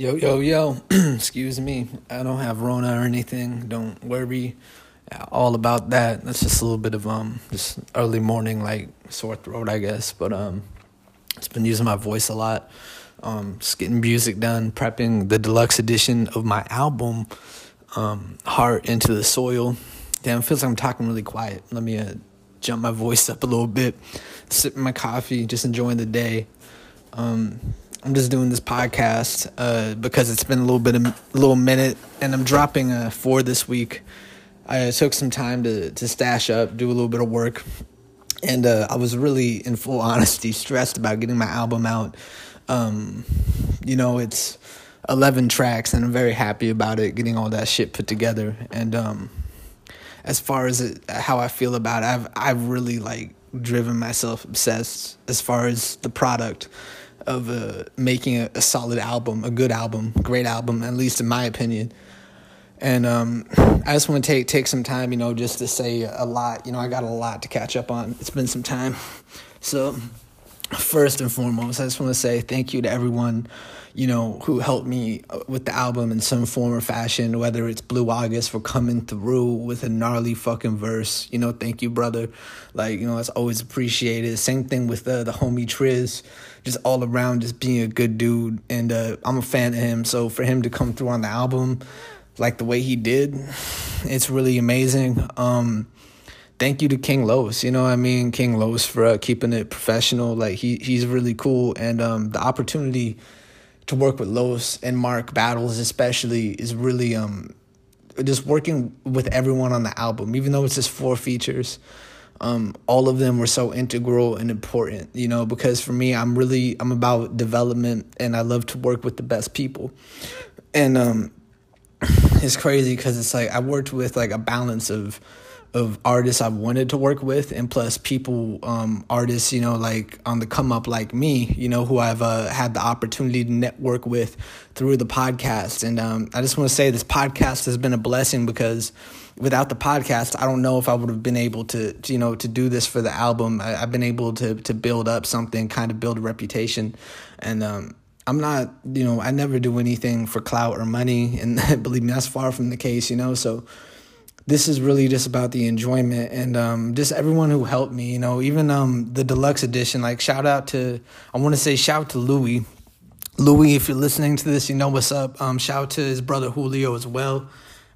Yo, yo, yo. Excuse me. I don't have Rona or anything. Don't worry. All about that. That's just a little bit of um just early morning like sore throat, I guess. But um it's been using my voice a lot. Um just getting music done, prepping the deluxe edition of my album, um, Heart into the Soil. Damn, feels like I'm talking really quiet. Let me uh, jump my voice up a little bit. Sipping my coffee, just enjoying the day. Um I'm just doing this podcast uh, because it's been a little bit of a little minute, and I'm dropping uh, four this week. I took some time to to stash up, do a little bit of work, and uh, I was really, in full honesty, stressed about getting my album out. Um, you know, it's 11 tracks, and I'm very happy about it, getting all that shit put together. And um, as far as it, how I feel about it, I've I've really like driven myself obsessed as far as the product of uh, making a, a, solid album, a good album, great album, at least in my opinion. And um, I just want to take take some time, you know, just to say a lot. You know, I got a lot to catch up on. It's been some time, so first and foremost, I just want to say thank you to everyone, you know, who helped me uh, with the album in some form or fashion, whether it's Blue August for coming through with a gnarly fucking verse. You know, thank you, brother. Like, you know, it's always appreciated. Same thing with uh, the homie Triz, just all around, just being a good dude. And uh, I'm a fan of him. So for him to come through on the album, like the way he did, it's really amazing. Um, thank you to King Los. You know what I mean? King Los for uh, keeping it professional. Like he he's really cool, and um, the opportunity to work with Los and Mark Battles especially is really um just working with everyone on the album, even though it's just four features. Um, all of them were so integral and important, you know, because for me, I'm really I'm about development, and I love to work with the best people, and um, it's crazy because it's like I worked with like a balance of of artists I've wanted to work with, and plus people, um, artists, you know, like on the come up like me, you know, who I've uh, had the opportunity to network with through the podcast. And um, I just want to say this podcast has been a blessing because without the podcast, I don't know if I would have been able to, to you know, to do this for the album. I, have been able to to build up something, kind of build a reputation, and um, I'm not, you know, I never do anything for clout or money, and believe me, that's far from the case, you know. So this is really just about the enjoyment and um, just everyone who helped me. You know, even um, the deluxe edition. Like shout out to I want to say shout out to Louis. Louis, if you're listening to this, you know what's up. Um, shout out to his brother Julio as well.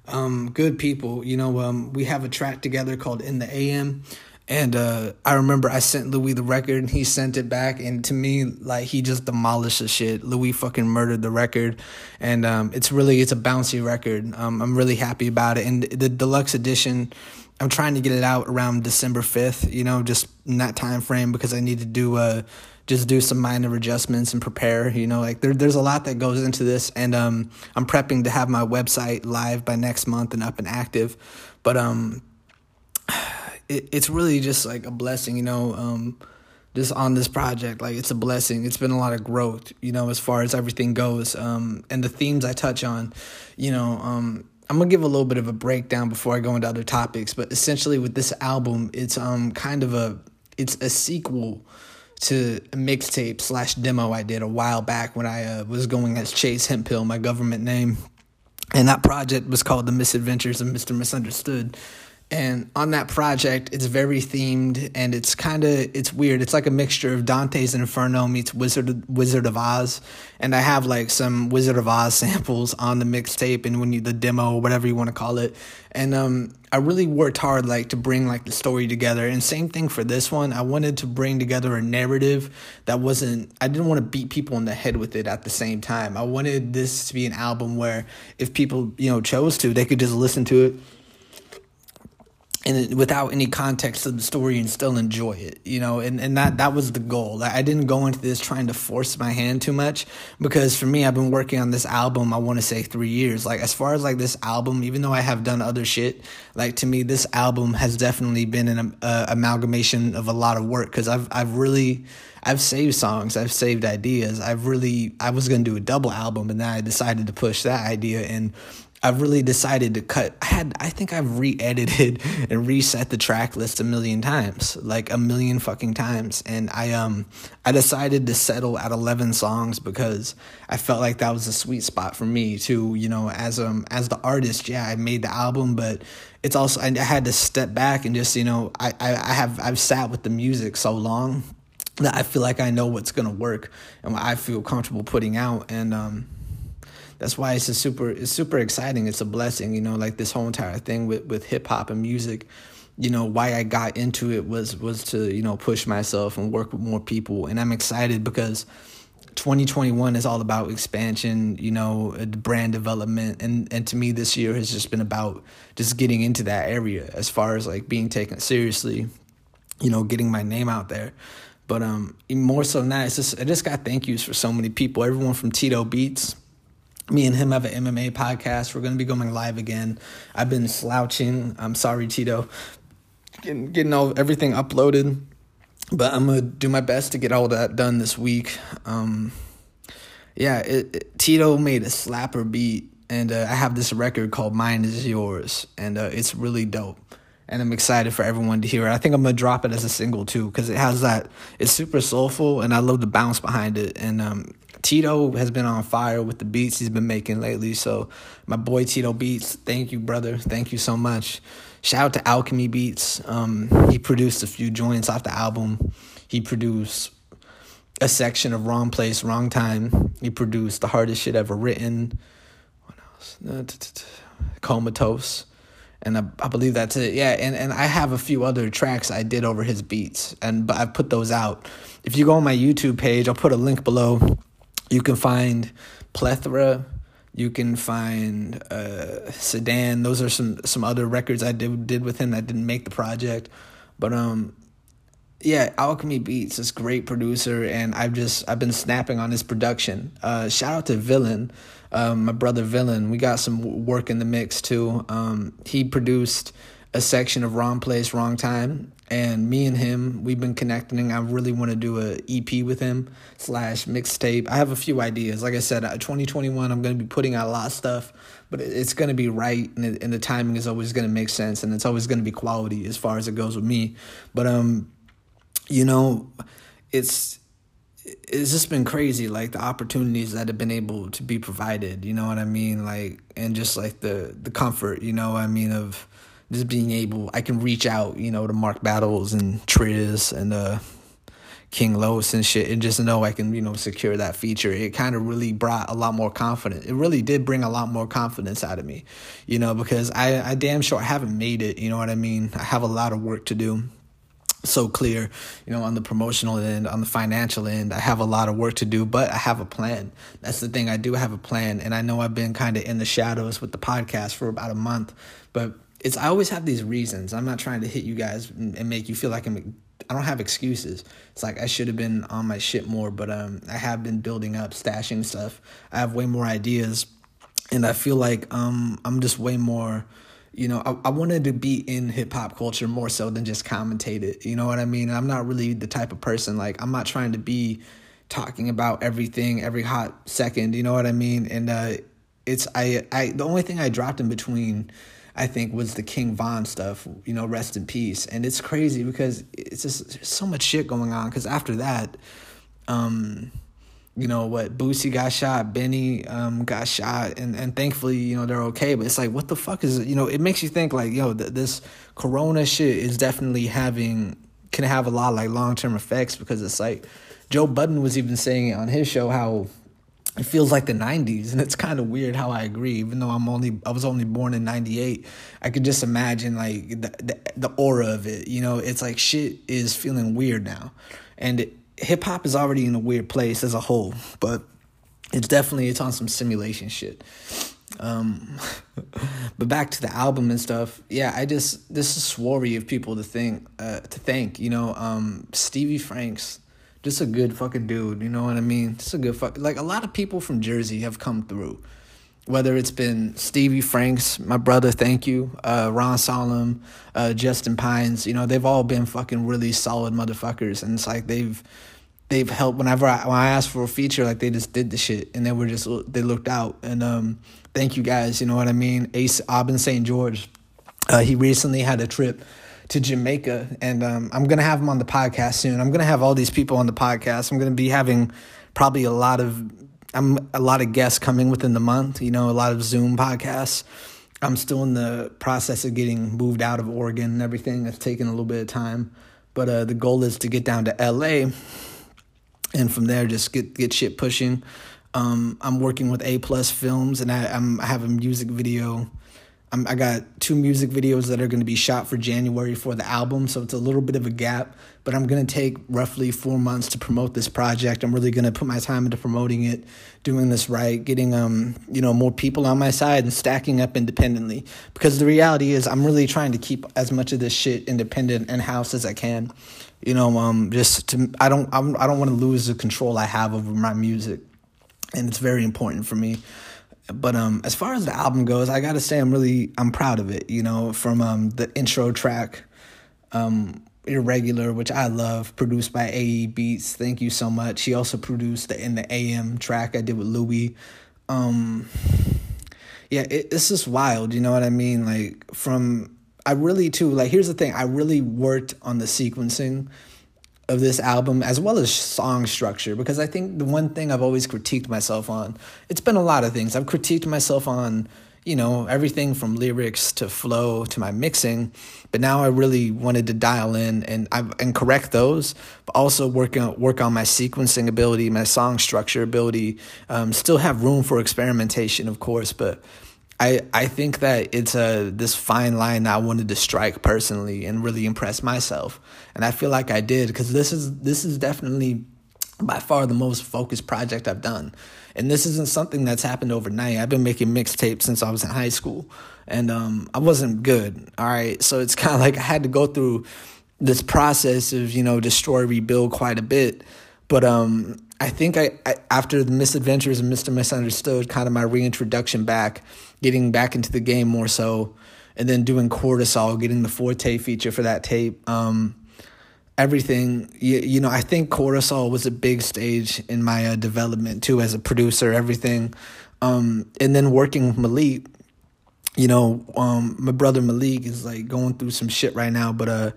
Um, good people. You know, um, we have a track together called In the AM. And uh, I remember I sent Louis the record and he sent it back. And to me, like, he just demolished the shit. Louis fucking murdered the record. And um, it's really, it's a bouncy record. Um, I'm really happy about it. And the deluxe edition, I'm trying to get it out around December 5th, you know, just in that time frame because I need to do uh, just do some minor adjustments and prepare. You know, like there, there's a lot that goes into this, and um, I'm prepping to have my website live by next month and up and active. But um, it, it's really just like a blessing, you know, um, just on this project. Like it's a blessing. It's been a lot of growth, you know, as far as everything goes. Um, and the themes I touch on, you know, um, I'm gonna give a little bit of a breakdown before I go into other topics. But essentially, with this album, it's um kind of a it's a sequel to a mixtape slash demo I did a while back when I uh, was going as Chase Hempill, my government name, and that project was called The Misadventures of Mr. Misunderstood and on that project it's very themed and it's kind of it's weird. It's like a mixture of dante's inferno meets wizard wizard of oz. And i have like some wizard of oz samples on the mixtape and when you the demo whatever you want to call it. And um i really worked hard like to bring like the story together. And same thing for this one. I wanted to bring together a narrative that wasn't i didn't want to beat people in the head with it at the same time. I wanted this to be an album where if people you know chose to they could just listen to it and without any context of the story and still enjoy it you know and, and that that was the goal i didn't go into this trying to force my hand too much because for me i've been working on this album i want to say three years like as far as like this album even though i have done other shit like to me this album has definitely been an uh, amalgamation of a lot of work because i've i've really I've saved songs, I've saved ideas. I've really I was gonna do a double album, and then I decided to push that idea and I've really decided to cut. I had, I think I've re-edited and reset the track list a million times, like a million fucking times. And I, um, I decided to settle at eleven songs because I felt like that was a sweet spot for me to, you know, as um, as the artist. Yeah, I made the album, but it's also I had to step back and just, you know, I, I, I have I've sat with the music so long that I feel like I know what's gonna work and what I feel comfortable putting out, and um that's why it's a super it's super exciting. It's a blessing, you know, like this whole entire thing with with hip hop and music. You know, why I got into it was was to, you know, push myself and work with more people and I'm excited because 2021 is all about expansion, you know, brand development and and to me this year has just been about just getting into that area as far as like being taken seriously, you know, getting my name out there. But um more so that, it's just I just got thank yous for so many people. Everyone from Tito Beats, me and him have an MMA podcast. We're gonna be going live again. I've been slouching. I'm sorry, Tito. Getting getting all everything uploaded, but I'm gonna do my best to get all that done this week. Um, yeah, it, it, Tito made a slapper beat, and uh, I have this record called "Mine Is Yours," and uh, it's really dope. And I'm excited for everyone to hear it. I think I'm gonna drop it as a single too, because it has that. It's super soulful, and I love the bounce behind it. And um, Tito has been on fire with the beats he's been making lately. So my boy Tito Beats, thank you, brother. Thank you so much. Shout out to Alchemy Beats. Um, he produced a few joints off the album. He produced a section of Wrong Place, Wrong Time. He produced the hardest shit ever written. What else? Comatose. And I, I believe that's it. Yeah, and, and I have a few other tracks I did over his beats, and but I've put those out. If you go on my YouTube page, I'll put a link below you can find plethora. You can find uh, sedan. Those are some some other records i did did with him that didn't make the project. But um yeah alchemy beats is great producer and i've just i've been snapping on his production. Uh shout out to villain um, my brother villain. We got some work in the mix too. Um he produced a section of wrong place wrong time and me and him we've been connecting. I really want to do a ep with him slash mixtape. I have a few ideas. Like i said uh, 2021 i'm going to be putting out a lot of stuff but it's going to be right and, it, and the timing is always going to make sense and it's always going to be quality as far as it goes with me. But um you know it's it's just been crazy like the opportunities that have been able to be provided you know what i mean? Like and just like the the comfort you know i mean of just being able, I can reach out, you know, to Mark Battles and Triz and uh, King Los and shit, and just know I can, you know, secure that feature. It kind of really brought a lot more confidence. It really did bring a lot more confidence out of me, you know, because I, I damn sure I haven't made it. You know what I mean? I have a lot of work to do so clear, you know, on the promotional end, on the financial end. I have a lot of work to do, but I have a plan. That's the thing. I do have a plan. And I know I've been kind of in the shadows with the podcast for about a month, but it's I always have these reasons. I'm not trying to hit you guys and make you feel like I'm I don't have excuses. It's like I should have been on my shit more, but um I have been building up, stashing stuff. I have way more ideas and I feel like um I'm just way more you know, I, I wanted to be in hip hop culture more so than just commentate it. You know what I mean? I'm not really the type of person like I'm not trying to be talking about everything every hot second, you know what I mean? And uh it's I I the only thing I dropped in between I think was the King Von stuff, you know, rest in peace. And it's crazy because it's just so much shit going on. Because after that, um, you know what, Boosie got shot, Benny um, got shot, and, and thankfully, you know, they're okay. But it's like, what the fuck is? You know, it makes you think like, yo, th- this Corona shit is definitely having, can have a lot of like long term effects because it's like, Joe Budden was even saying on his show how it feels like the 90s and it's kind of weird how i agree. Even though i'm only i was only born in 98 i could just imagine like the, the, the aura of it you know? It's like shit is feeling weird now. And hip-hop is already in a weird place as a whole but it's definitely it's on some simulation shit. Um but back to the album and stuff yeah i just this is swarry of people to think uh to thank you know? Um stevie franks just a good fucking dude. You know what I mean? Just a good fuck. Like a lot of people from Jersey have come through. Whether it's been Stevie Franks, my brother, thank you, uh, Ron Solomon, uh, Justin Pines, you know, they've all been fucking really solid motherfuckers. And it's like they've they've helped whenever I, when I asked for a feature, like they just did the shit and they were just they looked out and um, thank you guys. You know what I mean? Ace Aubin St. George, uh, he recently had a trip to Jamaica, and um, I'm gonna have him on the podcast soon. I'm gonna have all these people on the podcast. I'm gonna be having probably a lot of I'm a lot of guests coming within the month. You know, a lot of Zoom podcasts. I'm still in the process of getting moved out of Oregon and everything. It's taken a little bit of time, but uh, the goal is to get down to LA, and from there just get get shit pushing. Um, I'm working with A Plus Films, and I, I'm I have a music video I'm, I got two music videos that are going to be shot for January for the album, so it's a little bit of a gap. But I'm going to take roughly four months to promote this project. I'm really going to put my time into promoting it, doing this right, getting um you know more people on my side and stacking up independently. Because the reality is, I'm really trying to keep as much of this shit independent and house as I can. You know, um, just to I don't I'm, I don't want to lose the control I have over my music, and it's very important for me but um as far as the album goes i gotta say i'm really i'm proud of it you know from um the intro track um irregular which i love produced by ae beats. Thank you so much. He also produced the in the am track i did with louis um yeah it, it's just wild you know what i mean? Like from i really too like here's the thing. I really worked on the sequencing of this album as well as song structure because I think the one thing I've always critiqued myself on it's been a lot of things. I've critiqued myself on you know everything from lyrics to flow to my mixing but now I really wanted to dial in and I and correct those but also work on work on my sequencing ability my song structure ability. Um, still have room for experimentation of course but I, I think that it's a this fine line that I wanted to strike personally and really impress myself, and I feel like I did because this is this is definitely by far the most focused project I've done, and this isn't something that's happened overnight. I've been making mixtapes since I was in high school, and um, I wasn't good. All right, so it's kind of like I had to go through this process of you know destroy rebuild quite a bit, but um, I think I, I after the misadventures of Mr. Misunderstood, kind of my reintroduction back getting back into the game more so, and then doing cortisol, getting the forte feature for that tape. Um, everything you, you know i think cortisol was a big stage in my uh, development too as a producer everything um, and then working with malik you know um, my brother malik is like going through some shit right now but uh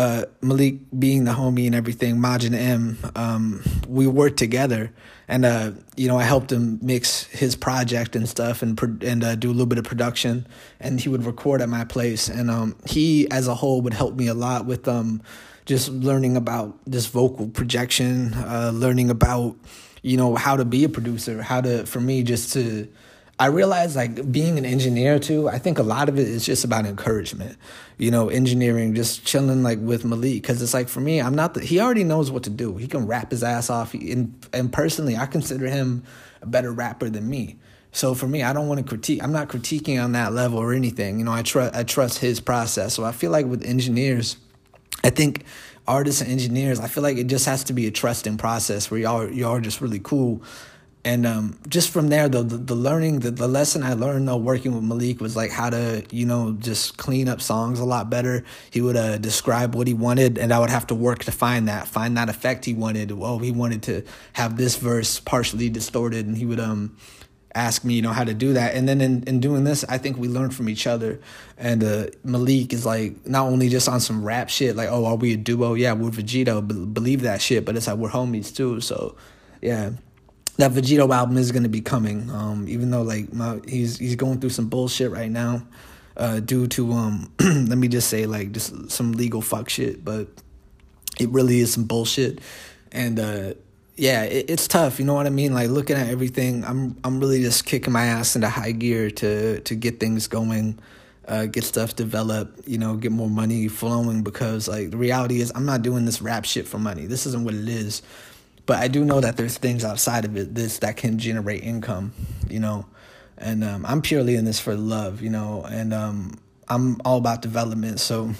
uh, Malik being the homie and everything, Majin M, um, we worked together, and uh, you know I helped him mix his project and stuff, and and uh, do a little bit of production, and he would record at my place, and um, he as a whole would help me a lot with um, just learning about this vocal projection, uh, learning about you know how to be a producer, how to for me just to I realize like being an engineer too, I think a lot of it is just about encouragement. You know, engineering, just chilling like with Malik. Cause it's like for me, I'm not the, he already knows what to do. He can rap his ass off. and, and personally, I consider him a better rapper than me. So for me, I don't want to critique. I'm not critiquing on that level or anything. You know, I trust I trust his process. So I feel like with engineers, I think artists and engineers, I feel like it just has to be a trusting process where y'all y'all are just really cool and um, just from there, the, the, the learning, the, the lesson I learned though working with Malik was like how to, you know, just clean up songs a lot better. He would uh, describe what he wanted, and I would have to work to find that, find that effect he wanted. Oh, he wanted to have this verse partially distorted, and he would um ask me, you know, how to do that. And then in, in doing this, I think we learned from each other. And uh, Malik is like not only just on some rap shit, like, oh, are we a duo? Yeah, we're Vegito, be- believe that shit. But it's like we're homies too. So yeah, that Vegito album is gonna be coming. Um, even though like my, he's he's going through some bullshit right now, uh, due to um, let me just say like just some legal fuck shit, but it really is some bullshit, and uh, yeah, it, it's tough. You know what I mean? Like looking at everything, I'm I'm really just kicking my ass into high gear to to get things going. Uh, get stuff developed, you know, get more money flowing because like the reality is I'm not doing this rap shit for money. This isn't what it is but I do know that there's things outside of it this that can generate income, you know, and um, I'm purely in this for love, you know, and um, I'm all about development. So,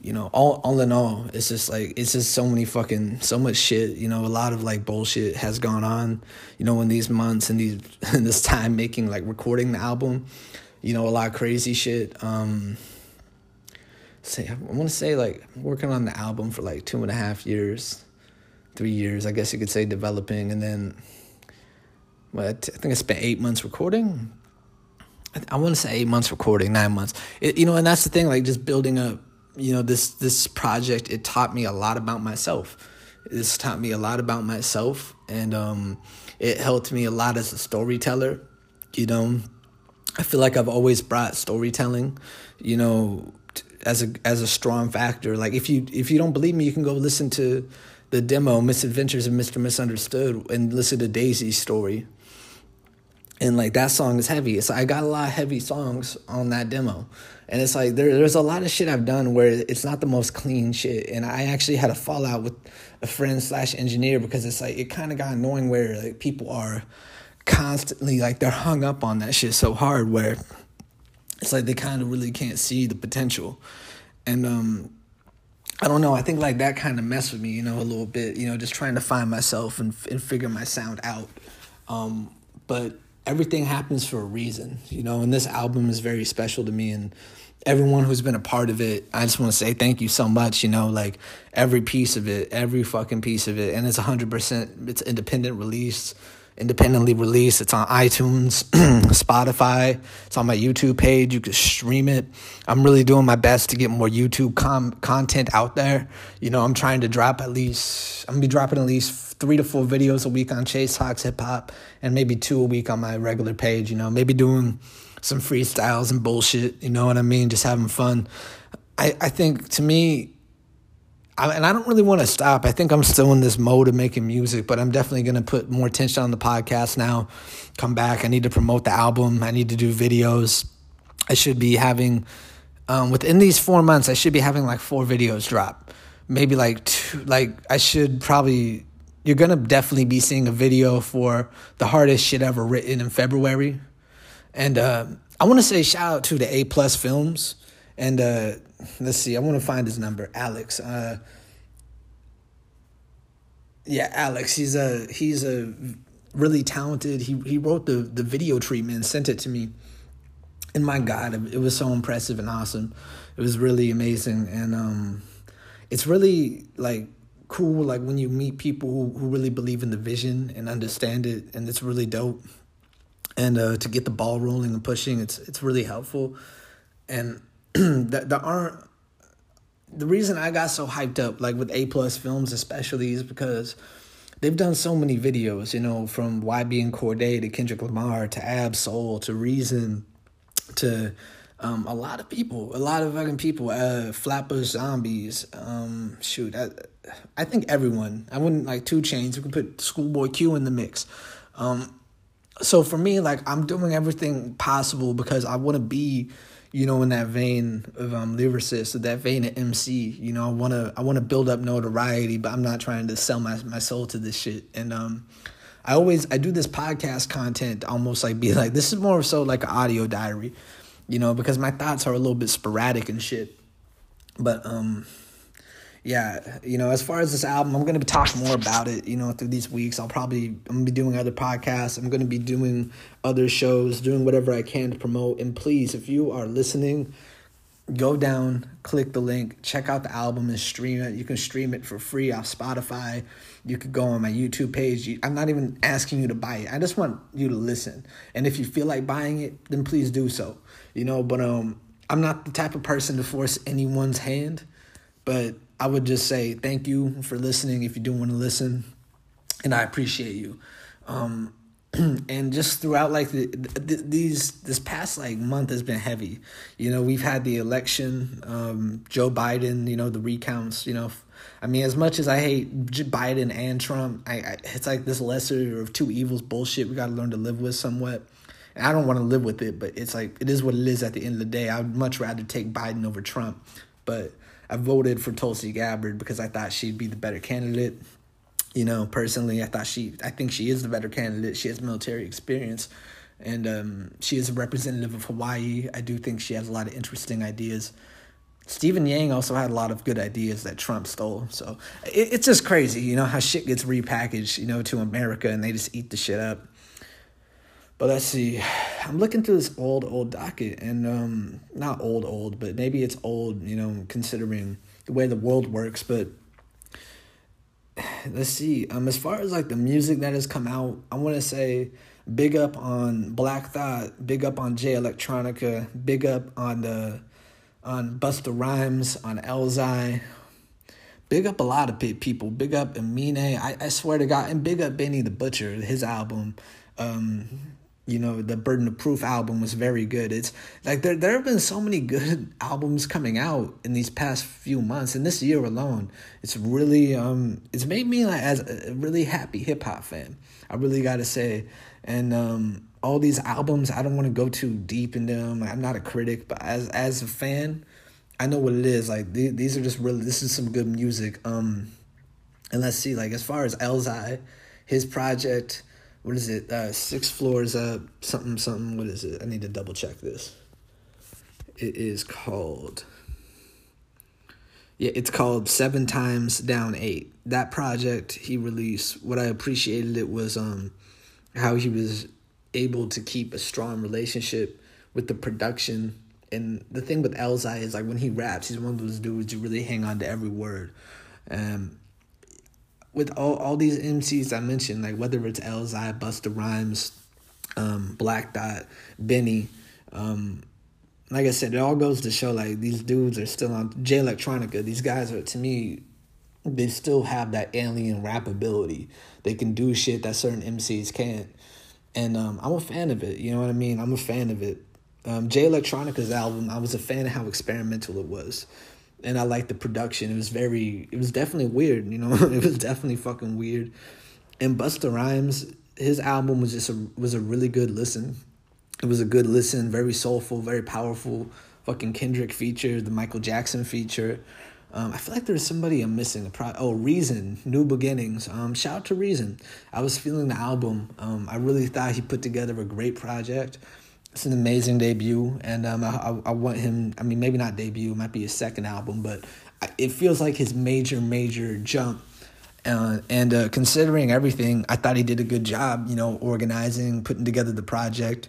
you know, all all in all, it's just like it's just so many fucking so much shit. You know, a lot of like bullshit has gone on. You know, in these months and these in this time making like recording the album, you know, a lot of crazy shit. Um, say I want to say like working on the album for like two and a half years three years, I guess you could say, developing, and then what I think I spent eight months recording. I, I want to say eight months recording, nine months. It, you know, and that's the thing, like just building up. You know, this this project it taught me a lot about myself. This taught me a lot about myself, and um, it helped me a lot as a storyteller. You know, I feel like I've always brought storytelling, you know, as a as a strong factor. Like if you if you don't believe me, you can go listen to the demo Misadventures of Mr. Misunderstood and listen to Daisy's story and like that song is heavy. It's I got a lot of heavy songs on that demo, and it's like there there's a lot of shit I've done where it's not the most clean shit, and I actually had a fallout with a friend slash engineer because it's like it kind of got annoying where like people are constantly like they're hung up on that shit so hard where it's like they kind of really can't see the potential, and um. I don't know. I think like that kind of messed with me, you know, a little bit. You know, just trying to find myself and and figure my sound out. Um, but everything happens for a reason, you know, and this album is very special to me and everyone who's been a part of it, I just want to say thank you so much, you know, like every piece of it, every fucking piece of it. And it's 100% it's independent release, independently released. It's on iTunes, Spotify, it's on my YouTube page. You can stream it. I'm really doing my best to get more YouTube com- content out there. You know, I'm trying to drop at least I'm to be dropping at least three to four videos a week on Chase Talks Hip Hop and maybe two a week on my regular page, you know, maybe doing some freestyles and bullshit, you know what I mean? Just having fun. I, I think to me, I, and I don't really want to stop. I think I'm still in this mode of making music, but I'm definitely going to put more attention on the podcast now. Come back. I need to promote the album. I need to do videos. I should be having, um, within these four months, I should be having like four videos drop. Maybe like two, like I should probably you're gonna definitely be seeing a video for the hardest shit ever written in February, and uh, I want to say shout out to the A Plus Films, and uh, let's see, I want to find his number, Alex. Uh, yeah, Alex. He's a he's a really talented. He he wrote the the video treatment and sent it to me, and my God, it was so impressive and awesome. It was really amazing, and um, it's really like cool like when you meet people who, who really believe in the vision and understand it and it's really dope and uh, to get the ball rolling and pushing it's it's really helpful and there, there aren't the reason i got so hyped up like with a plus films especially is because they've done so many videos you know from YBN Cordae to kendrick lamar to Ab-Soul to reason to um, a lot of people, a lot of fucking people, uh, Flatbush Zombies, um, shoot, I, I think everyone. I wouldn't like 2 Chainz, We could put Schoolboy Q in the mix. Um, so for me, like I'm doing everything possible because I want to be, you know, in that vein of um lyricist, that vein of MC. You know, I wanna I wanna build up notoriety, but I'm not trying to sell my my soul to this shit. And um, I always I do this podcast content almost like be like this is more so like an audio diary, you know, because my thoughts are a little bit sporadic and shit. But um, yeah, you know, as far as this album, I'm gonna be talking more about it, you know, through these weeks. I'll probably I'm gonna be doing other podcasts. I'm gonna be doing other shows, doing whatever I can to promote. And please, if you are listening, go down, click the link, check out the album and stream it. You can stream it for free off Spotify. You could go on my YouTube page. I'm not even asking you to buy it. I just want you to listen. And if you feel like buying it, then please do so. You know, but um I'm not the type of person to force anyone's hand, but I would just say thank you for listening if you do want to listen, and I appreciate you. Um, and just throughout like the, the, these this past like month has been heavy. You know, we've had the election, um, Joe Biden. You know, the recounts. You know, I mean, as much as I hate Biden and Trump, I, I it's like this lesser of two evils bullshit. We got to learn to live with somewhat. And I don't want to live with it, but it's like it is what it is. At the end of the day, I would much rather take Biden over Trump, but I voted for Tulsi Gabbard because I thought she'd be the better candidate. You know, personally, I thought she, I think she is the better candidate. She has military experience, and um, she is a representative of Hawaii. I do think she has a lot of interesting ideas. Stephen Yang also had a lot of good ideas that Trump stole. So it, it's just crazy, you know, how shit gets repackaged, you know, to America and they just eat the shit up. But let's see. I'm looking through this old, old docket, and um, not old, old, but maybe it's old, you know, considering the way the world works. But let's see. Um, as far as like the music that has come out, I want to say big up on Black Thought, big up on Jay Electronica, big up on the on Busta Rhymes, on Elzhi. Big up a lot of people. Big up Amine. I, I swear to God, and big up Benny the Butcher. His album, um, you know, the Burden of Proof album was very good. It's like there there have been so many good albums coming out in these past few months, and this year alone, it's really um it's made me like as a really happy hip hop fan. I really got to say, and um all these albums, I don't want to go too deep into them. I'm not a critic, but as as a fan, I know what it is. Like th- these are just really this is some good music. Um, and let's see, like as far as Elzhi his project, what is it? Uh, six floors up, something something. What is it? I need to double check this. It is called. Yeah, it's called Seven Times Down Eight. That project he released. What I appreciated it was um, how he was able to keep a strong relationship with the production. And the thing with Elzhi is like when he raps, he's one of those dudes you really hang on to every word. Um, with all, all these MCs I mentioned, like whether it's Elzhi, Busta Rhymes, um, Black Thought, Benny, um, like I said, it all goes to show like these dudes are still on Jay Electronica. These guys are to me, they still have that alien rap ability. They can do shit that certain MCs can't and um, I'm a fan of it. You know what I mean? I'm a fan of it. Um, Jay Electronica's album, I was a fan of how experimental it was, and I liked the production. It was very, it was definitely weird. You know, it was definitely fucking weird. And Busta Rhymes, his album was just a was a really good listen. It was a good listen, very soulful, very powerful. Fucking Kendrick feature, the Michael Jackson feature. Um, I feel like there's somebody I'm missing. A pro- oh, Reason, New Beginnings. Um, shout out to Reason. I was feeling the album. Um, I really thought he put together a great project. It's an amazing debut, and um, I, I want him. I mean, maybe not debut. It might be his second album, but it feels like his major, major jump. Uh, and uh, considering everything, I thought he did a good job. You know, organizing, putting together the project.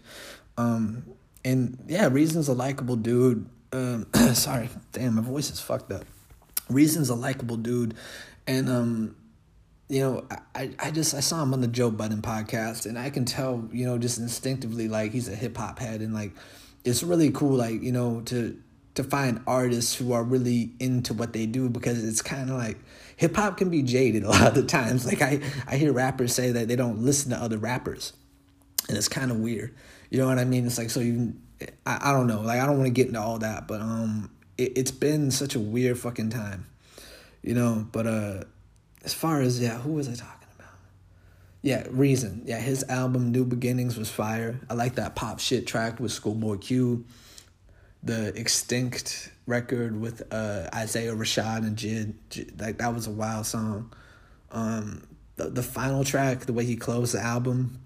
Um, and yeah, Reason's a likable dude. Um, sorry, damn, my voice is fucked up. Reason's a likable dude, and um, you know, I, I just I saw him on the Joe Budden podcast, and I can tell, you know, just instinctively like he's a hip hop head, and like it's really cool, like you know, to to find artists who are really into what they do because it's kind of like hip hop can be jaded a lot of the times. Like I I hear rappers say that they don't listen to other rappers, and it's kind of weird. You know what I mean? It's like so you I, I don't know. Like I don't want to get into all that, but um it, it's been such a weird fucking time, you know. But uh, as far as yeah, who was I talking about? Yeah, Reason. Yeah, his album New Beginnings was fire. I like that pop shit track with Schoolboy Q. The Extinct record with uh, Isaiah Rashad and JID, JID, like that was a wild song. Um, the the final track, the way he closed the album,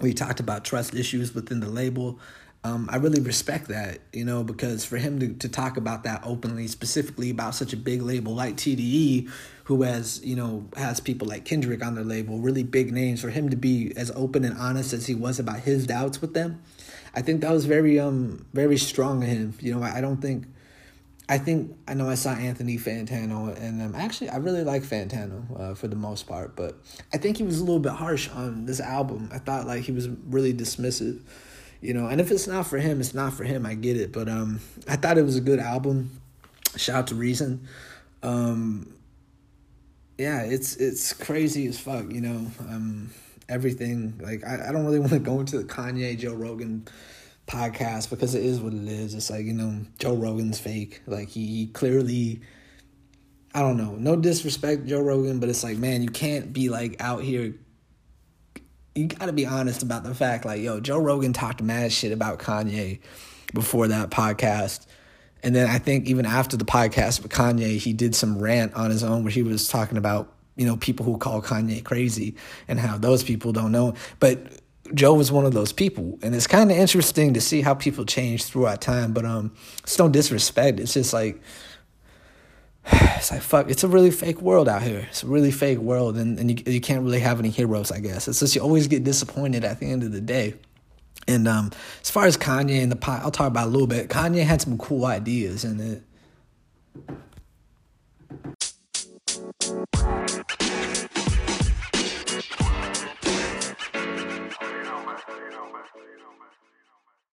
we talked about trust issues within the label um, I really respect that, you know, because for him to, to talk about that openly, specifically about such a big label like TDE, who has, you know, has people like Kendrick on their label, really big names, for him to be as open and honest as he was about his doubts with them, I think that was very, um, very strong of him. You know, I, I don't think, I think, I know I saw Anthony Fantano, and um, actually, I really like Fantano uh, for the most part, but I think he was a little bit harsh on this album. I thought, like, he was really dismissive you know and if it's not for him it's not for him i get it but um i thought it was a good album shout out to reason um yeah it's it's crazy as fuck you know um everything like i, I don't really want to go into the kanye joe rogan podcast because it is what it is. It's like you know joe rogan's fake. Like he, he clearly i don't know no disrespect joe rogan but it's like man you can't be like out here you got to be honest about the fact like yo joe rogan talked mad shit about kanye before that podcast and then i think even after the podcast with kanye he did some rant on his own where he was talking about you know people who call kanye crazy and how those people don't know but joe was one of those people. And it's kind of interesting to see how people change throughout time but um it's no disrespect. It's just like it's like fuck it's a really fake world out here. It's a really fake world and, and you, you can't really have any heroes i guess. It's just you always get disappointed at the end of the day and um, as far as Kanye and the pot, I'll talk about a little bit. Kanye had some cool ideas in it.